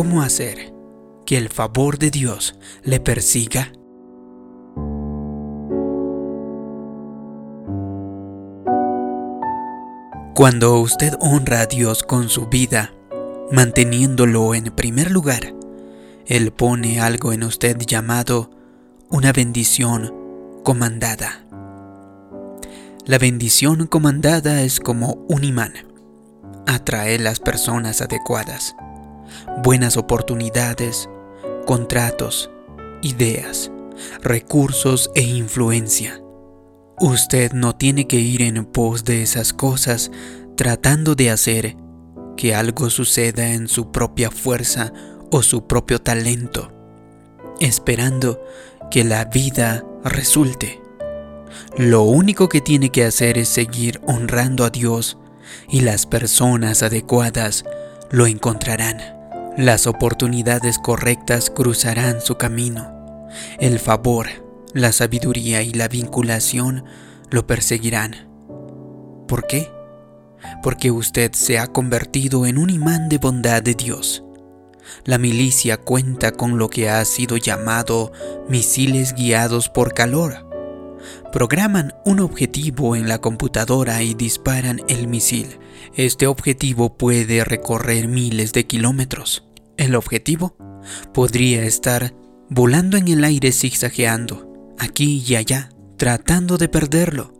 ¿Cómo hacer que el favor de Dios le persiga? Cuando usted honra a Dios con su vida, manteniéndolo en primer lugar, Él pone algo en usted llamado una bendición comandada. La bendición comandada es como un imán. Atrae las personas adecuadas, buenas oportunidades, contratos, ideas, recursos e influencia. Usted no tiene que ir en pos de esas cosas tratando de hacer que algo suceda en su propia fuerza o su propio talento, esperando que la vida resulte. Lo único que tiene que hacer es seguir honrando a Dios y las personas adecuadas lo encontrarán. Las oportunidades correctas cruzarán su camino. El favor, la sabiduría y la vinculación lo perseguirán. ¿Por qué? Porque usted se ha convertido en un imán de bondad de Dios. La milicia cuenta con lo que ha sido llamado misiles guiados por calor Programan un objetivo en la computadora y disparan el misil. Este objetivo puede recorrer miles de kilómetros. El objetivo podría estar volando en el aire zigzagueando, aquí y allá, tratando de perderlo.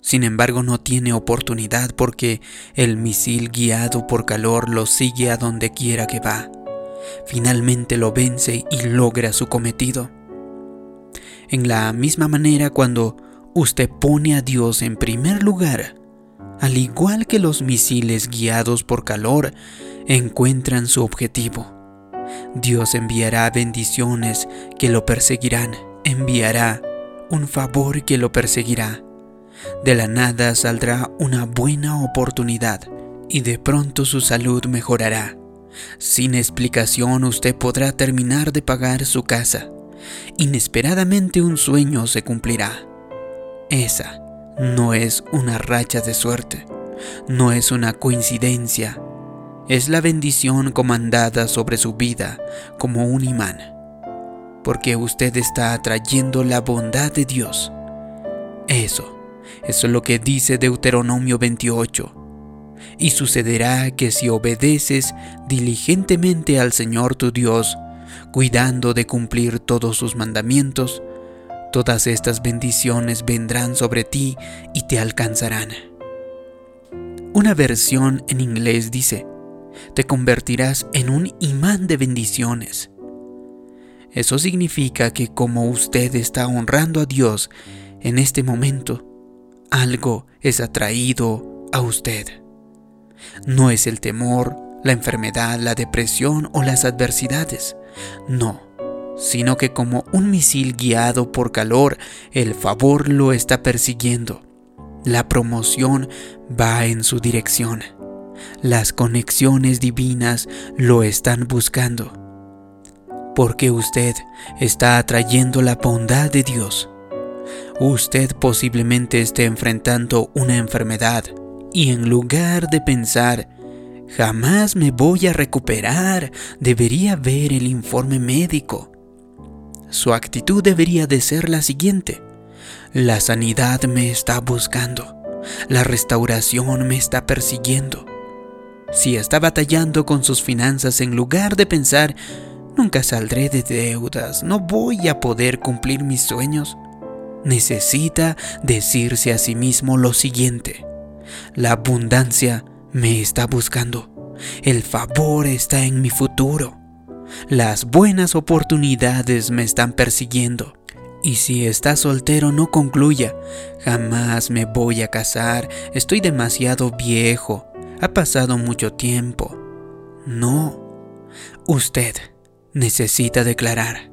Sin embargo, no tiene oportunidad porque el misil guiado por calor lo sigue a donde quiera que va. Finalmente lo vence y logra su cometido. En la misma manera cuando usted pone a Dios en primer lugar, al igual que los misiles guiados por calor encuentran su objetivo. Dios enviará bendiciones que lo perseguirán, enviará un favor que lo perseguirá. De la nada saldrá una buena oportunidad y de pronto su salud mejorará. Sin explicación usted podrá terminar de pagar su casa inesperadamente un sueño se cumplirá. Esa no es una racha de suerte, no es una coincidencia, es la bendición comandada sobre su vida como un imán, porque usted está atrayendo la bondad de Dios. Eso, eso es lo que dice Deuteronomio 28. Y sucederá que si obedeces diligentemente al Señor tu Dios, cuidando de cumplir todos sus mandamientos, todas estas bendiciones vendrán sobre ti y te alcanzarán. Una versión en inglés dice, te convertirás en un imán de bendiciones. Eso significa que como usted está honrando a Dios en este momento, algo es atraído a usted. No es el temor, la enfermedad, la depresión o las adversidades. No, sino que como un misil guiado por calor, el favor lo está persiguiendo. La promoción va en su dirección. Las conexiones divinas lo están buscando. Porque usted está atrayendo la bondad de Dios. Usted posiblemente esté enfrentando una enfermedad y en lugar de pensar Jamás me voy a recuperar. Debería ver el informe médico. Su actitud debería de ser la siguiente. La sanidad me está buscando. La restauración me está persiguiendo. Si está batallando con sus finanzas en lugar de pensar, nunca saldré de deudas, no voy a poder cumplir mis sueños, necesita decirse a sí mismo lo siguiente. La abundancia me está buscando. El favor está en mi futuro. Las buenas oportunidades me están persiguiendo. Y si está soltero no concluya, jamás me voy a casar, estoy demasiado viejo, ha pasado mucho tiempo. No, usted necesita declarar,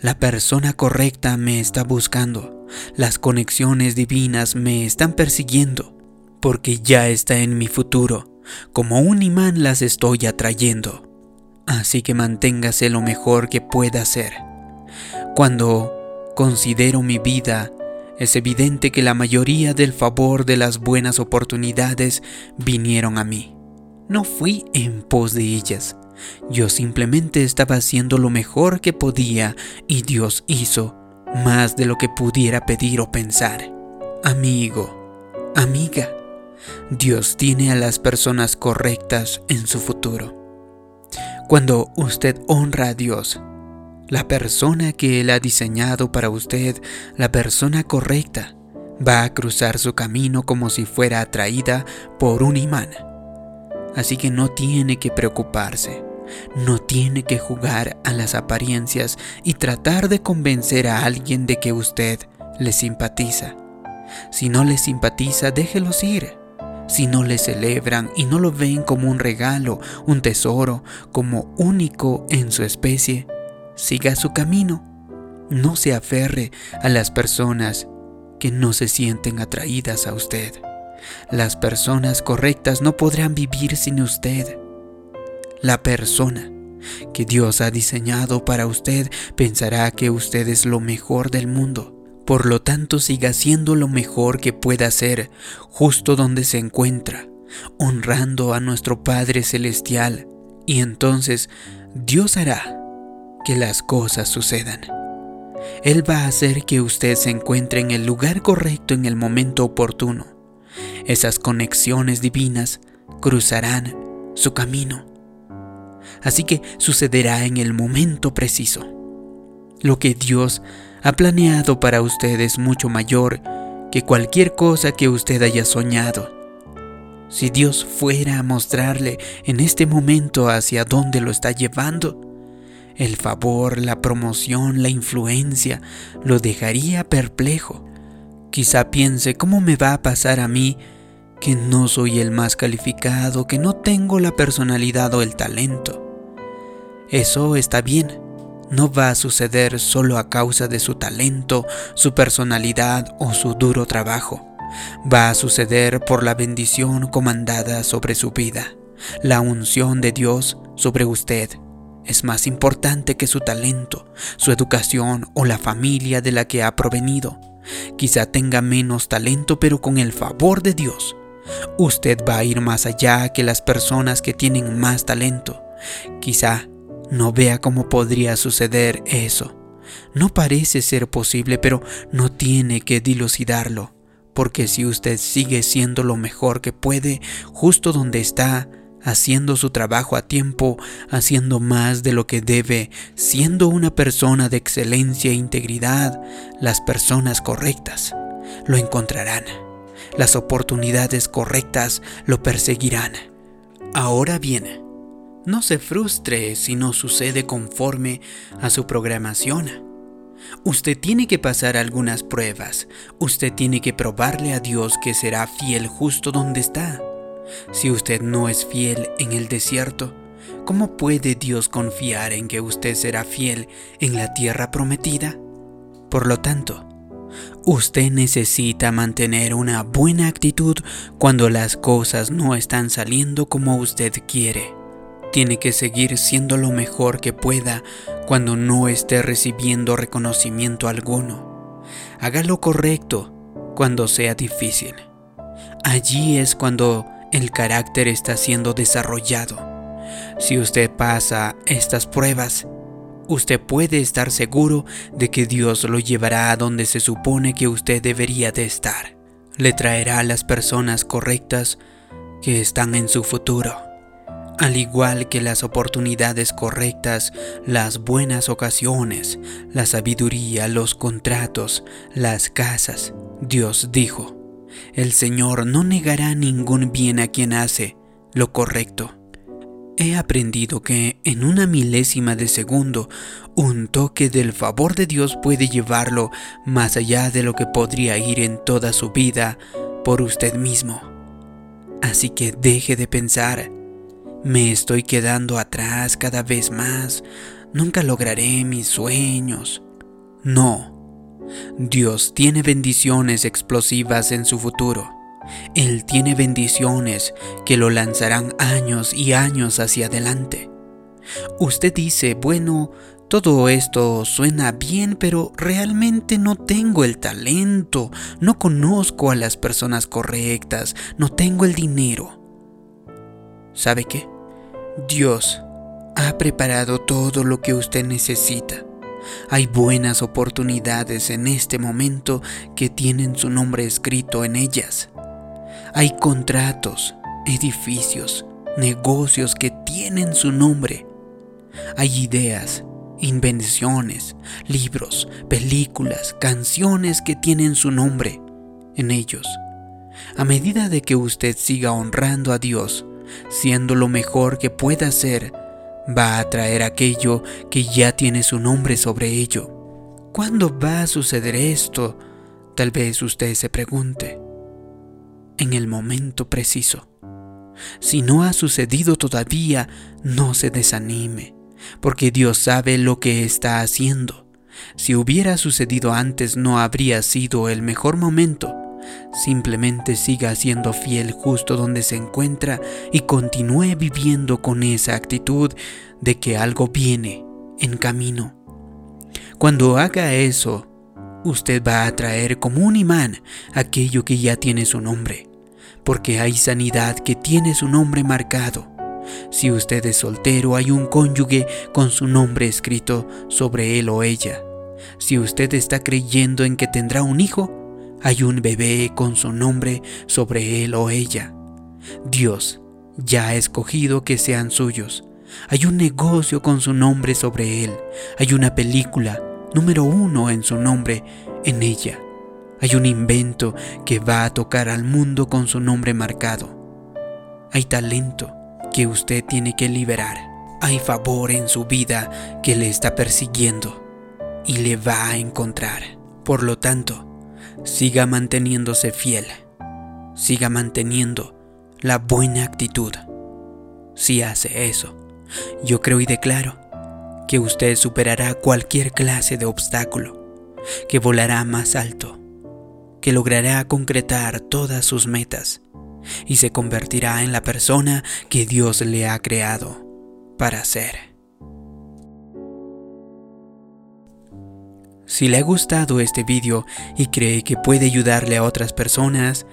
la persona correcta me está buscando, las conexiones divinas me están persiguiendo, porque ya está en mi futuro. Como un imán las estoy atrayendo. Así que manténgase lo mejor que pueda hacer. Cuando considero mi vida, es evidente que la mayoría del favor de las buenas oportunidades vinieron a mí. No fui en pos de ellas, Yo simplemente estaba haciendo lo mejor que podía y Dios hizo más de lo que pudiera pedir o pensar. Amigo, amiga, Dios tiene a las personas correctas en su futuro. Cuando usted honra a Dios, la persona que Él ha diseñado para usted, la persona correcta, va a cruzar su camino como si fuera atraída por un imán. Así que no tiene que preocuparse, no tiene que jugar a las apariencias y tratar de convencer a alguien de que usted le simpatiza. Si no le simpatiza, déjelos ir. Si no le celebran y no lo ven como un regalo, un tesoro, como único en su especie, siga su camino. No se aferre a las personas que no se sienten atraídas a usted. Las personas correctas no podrán vivir sin usted. La persona que Dios ha diseñado para usted pensará que usted es lo mejor del mundo. Por lo tanto, siga siendo lo mejor que pueda ser justo donde se encuentra, honrando a nuestro Padre Celestial, y entonces Dios hará que las cosas sucedan. Él va a hacer que usted se encuentre en el lugar correcto en el momento oportuno. Esas conexiones divinas cruzarán su camino. Así que sucederá en el momento preciso. Lo que Dios ha planeado para usted es mucho mayor que cualquier cosa que usted haya soñado. Si Dios fuera a mostrarle en este momento hacia dónde lo está llevando, el favor, la promoción, la influencia, lo dejaría perplejo. Quizá piense cómo me va a pasar a mí que no soy el más calificado, que no tengo la personalidad o el talento. Eso está bien, no va a suceder solo a causa de su talento, su personalidad o su duro trabajo. Va a suceder por la bendición comandada sobre su vida, la unción de Dios sobre usted es más importante que su talento, su educación o la familia de la que ha provenido. Quizá tenga menos talento, pero con el favor de Dios, usted va a ir más allá que las personas que tienen más talento. Quizá no vea cómo podría suceder eso. No parece ser posible, pero no tiene que dilucidarlo, porque si usted sigue siendo lo mejor que puede, justo donde está, haciendo su trabajo a tiempo, haciendo más de lo que debe, siendo una persona de excelencia e integridad, las personas correctas lo encontrarán. Las oportunidades correctas lo perseguirán. Ahora bien, no se frustre si no sucede conforme a su programación. Usted tiene que pasar algunas pruebas. Usted tiene que probarle a Dios que será fiel justo donde está. Si usted no es fiel en el desierto, ¿cómo puede Dios confiar en que usted será fiel en la tierra prometida? Por lo tanto, usted necesita mantener una buena actitud cuando las cosas no están saliendo como usted quiere. Tiene que seguir siendo lo mejor que pueda cuando no esté recibiendo reconocimiento alguno. Haga lo correcto cuando sea difícil. Allí es cuando el carácter está siendo desarrollado. Si usted pasa estas pruebas, usted puede estar seguro de que Dios lo llevará a donde se supone que usted debería de estar. Le traerá a las personas correctas que están en su futuro. Al igual que las oportunidades correctas, las buenas ocasiones, la sabiduría, los contratos, las casas, Dios dijo, el Señor no negará ningún bien a quien hace lo correcto. He aprendido que en una milésima de segundo un toque del favor de Dios puede llevarlo más allá de lo que podría ir en toda su vida por usted mismo. Así que deje de pensar, me estoy quedando atrás cada vez más, nunca lograré mis sueños. No, Dios tiene bendiciones explosivas en su futuro. Él tiene bendiciones que lo lanzarán años y años hacia adelante. Usted dice, bueno, todo esto suena bien, pero realmente no tengo el talento, no conozco a las personas correctas, no tengo el dinero. ¿Sabe qué? Dios ha preparado todo lo que usted necesita. Hay buenas oportunidades en este momento que tienen su nombre escrito en ellas. Hay contratos, edificios, negocios que tienen su nombre. Hay ideas, invenciones, libros, películas, canciones que tienen su nombre en ellos. A medida de que usted siga honrando a Dios, siendo lo mejor que pueda ser, va a traer aquello que ya tiene su nombre sobre ello. ¿Cuándo va a suceder esto? Tal vez usted se pregunte. En el momento preciso. Si no ha sucedido todavía, no se desanime, porque Dios sabe lo que está haciendo. Si hubiera sucedido antes no habría sido el mejor momento. Simplemente siga siendo fiel justo donde se encuentra y continúe viviendo con esa actitud de que algo viene en camino. Cuando haga eso, usted va a atraer como un imán aquello que ya tiene su nombre, porque hay sanidad que tiene su nombre marcado. Si usted es soltero, hay un cónyuge con su nombre escrito sobre él o ella. Si usted está creyendo en que tendrá un hijo, hay un bebé con su nombre sobre él o ella. Dios ya ha escogido que sean suyos. Hay un negocio con su nombre sobre él. Hay una película número uno en su nombre en ella. Hay un invento que va a tocar al mundo con su nombre marcado. Hay talento que usted tiene que liberar. Hay favor en su vida que le está persiguiendo y le va a encontrar. Por lo tanto, siga manteniéndose fiel, siga manteniendo la buena actitud. Si hace eso, yo creo y declaro que usted superará cualquier clase de obstáculo, que volará más alto, que logrará concretar todas sus metas y se convertirá en la persona que Dios le ha creado para ser. Si le ha gustado este vídeo y cree que puede ayudarle a otras personas,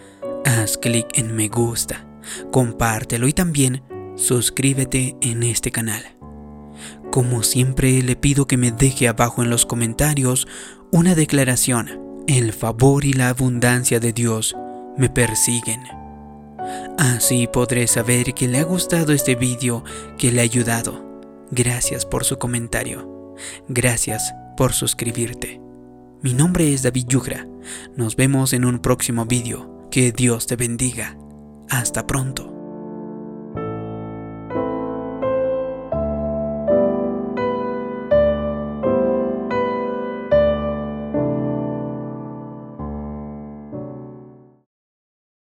haz clic en me gusta, compártelo y también suscríbete en este canal. Como siempre le pido que me deje abajo en los comentarios una declaración. El favor y la abundancia de Dios me persiguen. Así podré saber que le ha gustado este vídeo, que le ha ayudado. Gracias por su comentario. Gracias por suscribirte. Mi nombre es David Yugra. Nos vemos en un próximo vídeo. Que Dios te bendiga. Hasta pronto.